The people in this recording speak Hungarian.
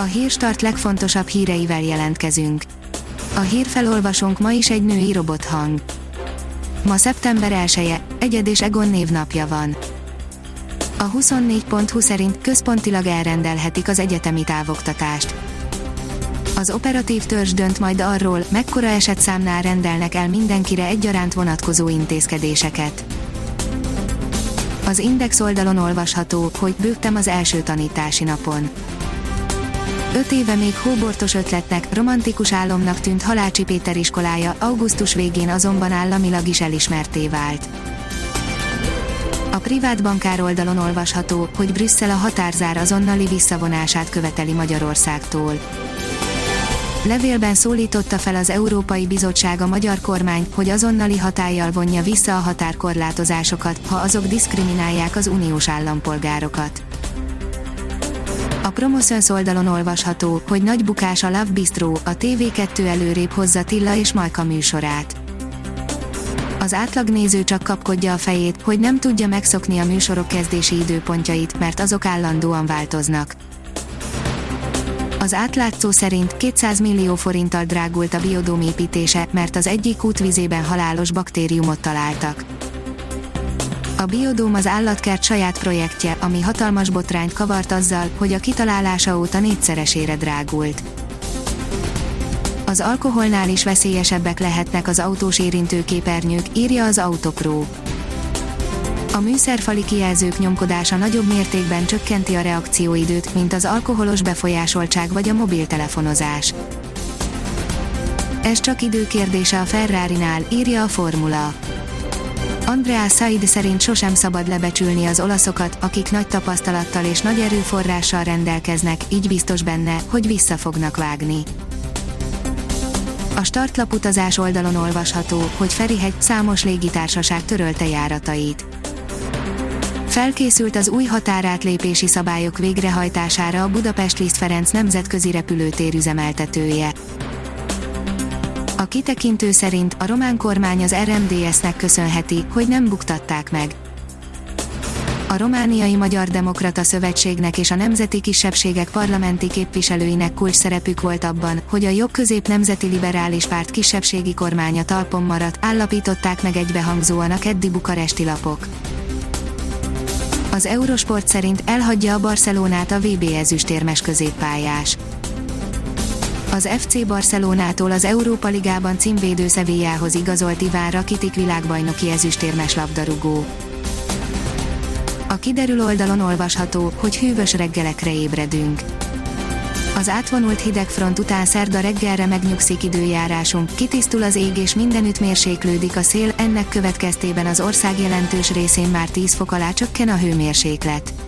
A hírstart legfontosabb híreivel jelentkezünk. A hírfelolvasónk ma is egy női robothang. Ma szeptember 1-e, Egyed és Egon névnapja van. A 24.20 szerint központilag elrendelhetik az egyetemi távoktatást. Az operatív törzs dönt majd arról, mekkora esetszámnál rendelnek el mindenkire egyaránt vonatkozó intézkedéseket. Az Index oldalon olvasható, hogy bőgtem az első tanítási napon. Öt éve még hóbortos ötletnek, romantikus álomnak tűnt Halácsi Péter iskolája, augusztus végén azonban államilag is elismerté vált. A privát bankár oldalon olvasható, hogy Brüsszel a határzár azonnali visszavonását követeli Magyarországtól. Levélben szólította fel az Európai Bizottság a magyar kormány, hogy azonnali hatállyal vonja vissza a határkorlátozásokat, ha azok diszkriminálják az uniós állampolgárokat. A Promoszöns oldalon olvasható, hogy nagy bukás a Love Bistro, a TV2 előrébb hozza Tilla és Majka műsorát. Az átlagnéző csak kapkodja a fejét, hogy nem tudja megszokni a műsorok kezdési időpontjait, mert azok állandóan változnak. Az átlátszó szerint 200 millió forinttal drágult a biodóm építése, mert az egyik útvizében halálos baktériumot találtak. A biodóm az állatkert saját projektje, ami hatalmas botrányt kavart azzal, hogy a kitalálása óta négyszeresére drágult. Az alkoholnál is veszélyesebbek lehetnek az autós érintőképernyők, írja az Autopro. A műszerfali kijelzők nyomkodása nagyobb mértékben csökkenti a reakcióidőt, mint az alkoholos befolyásoltság vagy a mobiltelefonozás. Ez csak időkérdése a Ferrari-nál, írja a Formula. Andrea Said szerint sosem szabad lebecsülni az olaszokat, akik nagy tapasztalattal és nagy erőforrással rendelkeznek, így biztos benne, hogy vissza fognak vágni. A startlap utazás oldalon olvasható, hogy Ferihegy számos légitársaság törölte járatait. Felkészült az új határátlépési szabályok végrehajtására a Budapest Liszt Ferenc nemzetközi repülőtér üzemeltetője. A kitekintő szerint a román kormány az RMDS-nek köszönheti, hogy nem buktatták meg. A Romániai Magyar Demokrata Szövetségnek és a Nemzeti Kisebbségek parlamenti képviselőinek kulcs szerepük volt abban, hogy a jobb-közép nemzeti liberális párt kisebbségi kormánya talpon maradt, állapították meg egybehangzóan a keddi bukaresti lapok. Az Eurosport szerint elhagyja a Barcelonát a VB ezüstérmes középpályás. Az FC Barcelonától az Európa Ligában címvédő Sevillához igazolt Iván Rakitik világbajnoki ezüstérmes labdarúgó. A kiderül oldalon olvasható, hogy hűvös reggelekre ébredünk. Az átvonult hidegfront után szerda reggelre megnyugszik időjárásunk, kitisztul az ég és mindenütt mérséklődik a szél, ennek következtében az ország jelentős részén már 10 fok alá csökken a hőmérséklet.